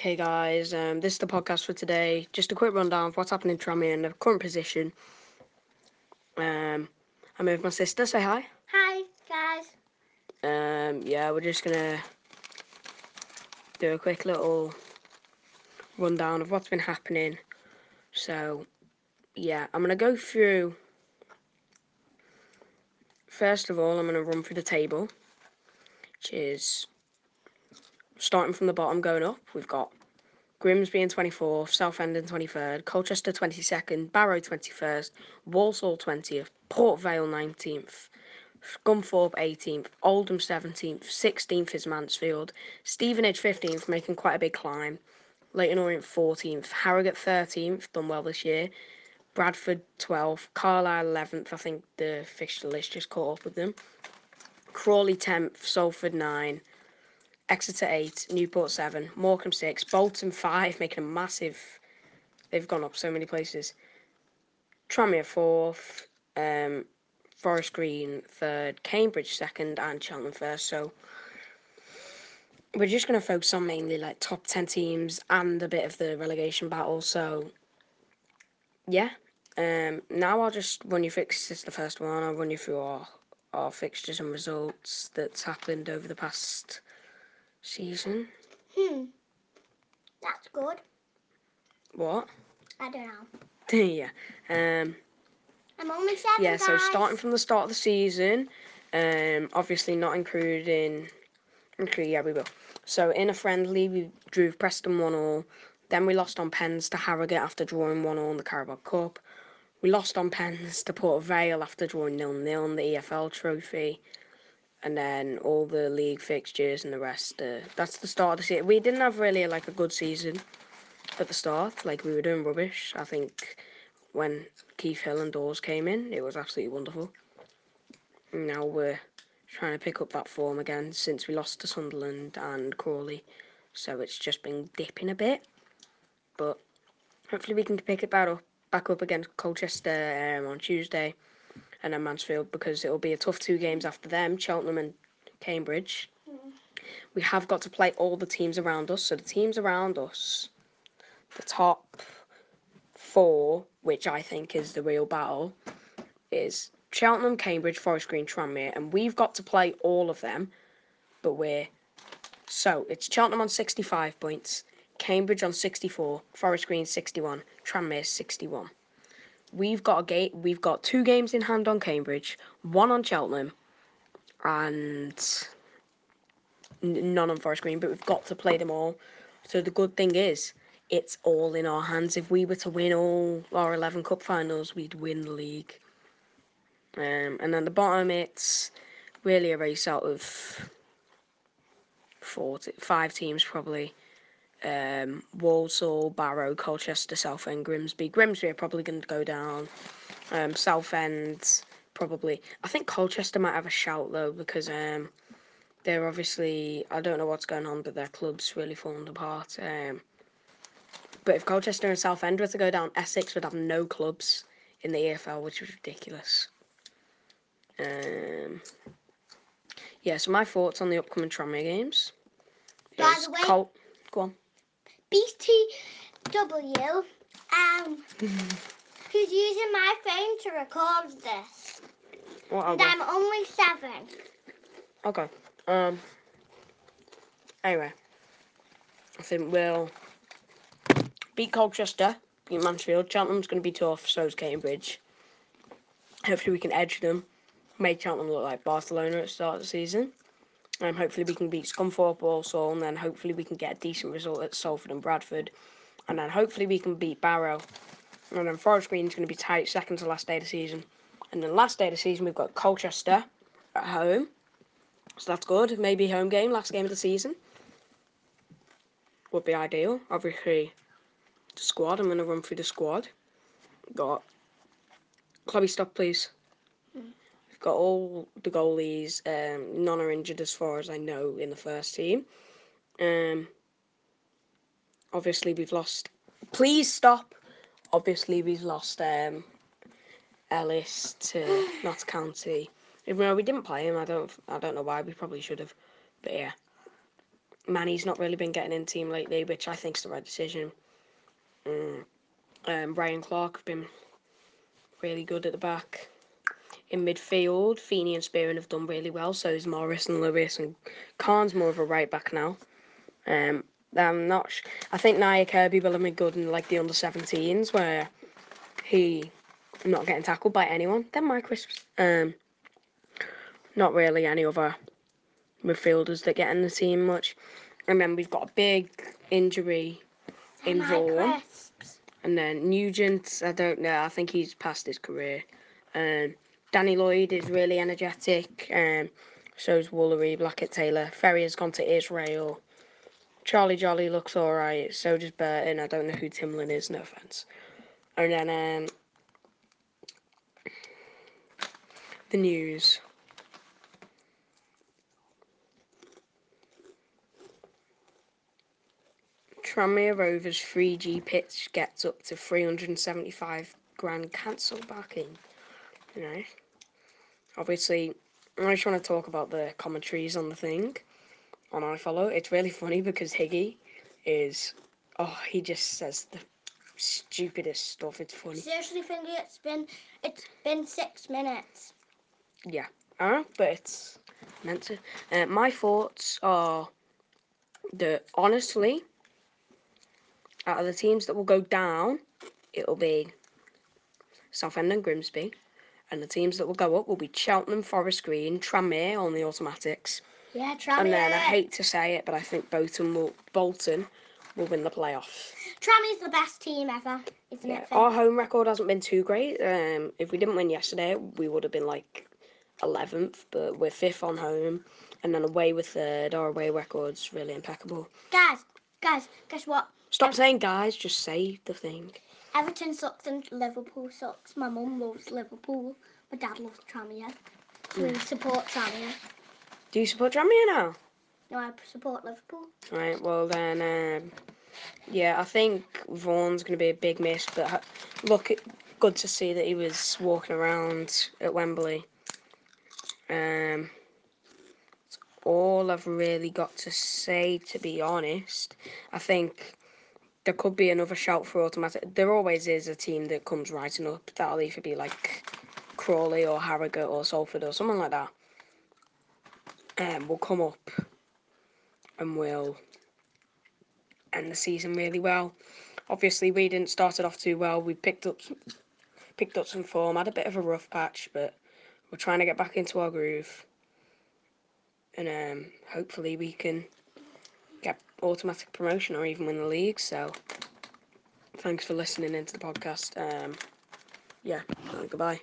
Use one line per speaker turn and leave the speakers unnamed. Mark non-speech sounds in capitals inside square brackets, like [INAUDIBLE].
Okay, guys, um, this is the podcast for today. Just a quick rundown of what's happening in Tranmere and the current position. Um, I'm with my sister. Say hi.
Hi, guys.
Um, yeah, we're just gonna do a quick little rundown of what's been happening. So, yeah, I'm gonna go through. First of all, I'm gonna run through the table, which is starting from the bottom going up. We've got Grimsby in 24th, Southend in 23rd, Colchester 22nd, Barrow 21st, Walsall 20th, Port Vale 19th, Scunthorpe 18th, Oldham 17th, 16th is Mansfield, Stevenage 15th, making quite a big climb, Leyton Orient 14th, Harrogate 13th, done well this year, Bradford 12th, Carlisle 11th, I think the fixture list just caught up with them, Crawley 10th, Salford 9, Exeter 8, Newport 7, Morecambe 6, Bolton 5, making a massive. They've gone up so many places. Tranmere 4th, um, Forest Green 3rd, Cambridge 2nd, and Cheltenham 1st. So we're just going to focus on mainly like top 10 teams and a bit of the relegation battle. So yeah, um, now I'll just run you fixtures. The first one, I'll run you through our, our fixtures and results that's happened over the past season.
Hmm. That's good.
What?
I don't know. [LAUGHS]
yeah. Um.
I'm only seven,
Yeah. So
guys.
starting from the start of the season, um, obviously not including. Okay, yeah, we will. So in a friendly, we drew Preston one all. Then we lost on pens to Harrogate after drawing one all in the Carabao Cup. We lost on pens to Port Vale after drawing nil nil in the EFL Trophy. And then all the league fixtures and the rest. Uh, that's the start of the season. We didn't have really like a good season at the start. Like we were doing rubbish. I think when Keith Hill and Dawes came in, it was absolutely wonderful. Now we're trying to pick up that form again since we lost to Sunderland and Crawley. So it's just been dipping a bit. But hopefully we can pick it back up, back up against Colchester um, on Tuesday and then Mansfield because it'll be a tough two games after them, Cheltenham and Cambridge. Mm. We have got to play all the teams around us. So the teams around us, the top four, which I think is the real battle, is Cheltenham, Cambridge, Forest Green, Tranmere, and we've got to play all of them. But we're so it's Cheltenham on sixty-five points, Cambridge on sixty-four, Forest Green sixty-one, Tranmere sixty-one. We've got a game. We've got two games in hand on Cambridge, one on Cheltenham, and none on Forest Green. But we've got to play them all. So the good thing is, it's all in our hands. If we were to win all our eleven cup finals, we'd win the league. Um, and then the bottom, it's really a race out of four, t- five teams probably. Um, Walsall, Barrow, Colchester, Southend, Grimsby. Grimsby are probably going to go down. Um, Southend probably. I think Colchester might have a shout though because um, they're obviously. I don't know what's going on, but their club's really falling apart. Um, but if Colchester and Southend were to go down, Essex would have no clubs in the EFL, which is ridiculous. Um, yeah, so my thoughts on the upcoming Tranmere games.
By the way-
Col- go on.
BTW, um, who's using my phone to record this.
What
And I'm only seven.
Okay. Um. Anyway, I think we'll beat Colchester, beat Mansfield. Cheltenham's going to be tough. So is Cambridge. Hopefully, we can edge them. Make Cheltenham look like Barcelona at the start of the season. Um, hopefully, we can beat Scunthorpe also, and then hopefully we can get a decent result at Salford and Bradford, and then hopefully we can beat Barrow. And then Forest Green is going to be tight second to last day of the season. And then last day of the season we've got Colchester at home. So that's good. Maybe home game, last game of the season. Would be ideal. Obviously, the squad. I'm going to run through the squad. Got Clubby Stop, please. We've got all the goalies. Um, none are injured as far as I know in the first team. Um, obviously, we've lost. Please stop. Obviously, we've lost um, Ellis to [SIGHS] Notts County. Even though we didn't play him, I don't. I don't know why. We probably should have. But yeah. Manny's not really been getting in team lately, which I think's the right decision. Mm. Um, Ryan Clark have been really good at the back. In midfield, Feeney and Spearing have done really well. So is Morris and Lewis, and Khan's more of a right back now. Um, I'm not. Sh- I think Nya Kirby will have been good in like the under 17s where he not getting tackled by anyone. Then my crisps. Um, not really any other midfielders that get in the team much. And then we've got a big injury in Vaughan. And then Nugent, I don't know. I think he's past his career. Um, Danny Lloyd is really energetic. Um, so's Woolery, Blackett Taylor. Ferry has gone to Israel. Charlie Jolley looks alright. So does Burton. I don't know who Timlin is, no offense. And then um, the news. Tranmere Rovers 3G pitch gets up to 375 grand cancel backing. You know, obviously, I just want to talk about the commentaries on the thing on iFollow. It's really [LAUGHS] funny because Higgy is, oh, he just says the stupidest stuff. It's funny.
Seriously, Finley, it's been it's been six minutes.
Yeah, uh, but it's meant to. Uh, my thoughts are that honestly, out of the teams that will go down, it'll be Southend and Grimsby. And the teams that will go up will be Cheltenham, Forest Green, Tranmere on the automatics.
Yeah, Tranmere.
And then I hate to say it, but I think Bolton will Bolton will win the playoffs.
Tranmere's the best team ever, isn't
Yeah,
it? Finn?
our home record hasn't been too great. Um, if we didn't win yesterday, we would have been like eleventh, but we're fifth on home, and then away with third. Our away record's really impeccable.
Guys, guys, guess what?
Stop saying guys, just say the thing.
Everton sucks and Liverpool sucks. My mum loves Liverpool. My dad loves Tranmere. So we support Tranmere.
Do you support Tranmere now?
No, I support Liverpool.
Right, well then, um, yeah, I think Vaughan's going to be a big miss, but look, good to see that he was walking around at Wembley. Um, that's all I've really got to say, to be honest. I think there could be another shout for automatic. There always is a team that comes rising up. That'll either be like Crawley or Harrogate or Salford or someone like that. Um, will come up and will end the season really well. Obviously, we didn't start it off too well. We picked up some, picked up some form, had a bit of a rough patch, but we're trying to get back into our groove, and um, hopefully we can automatic promotion or even win the league. So, thanks for listening into the podcast. Um, yeah, goodbye.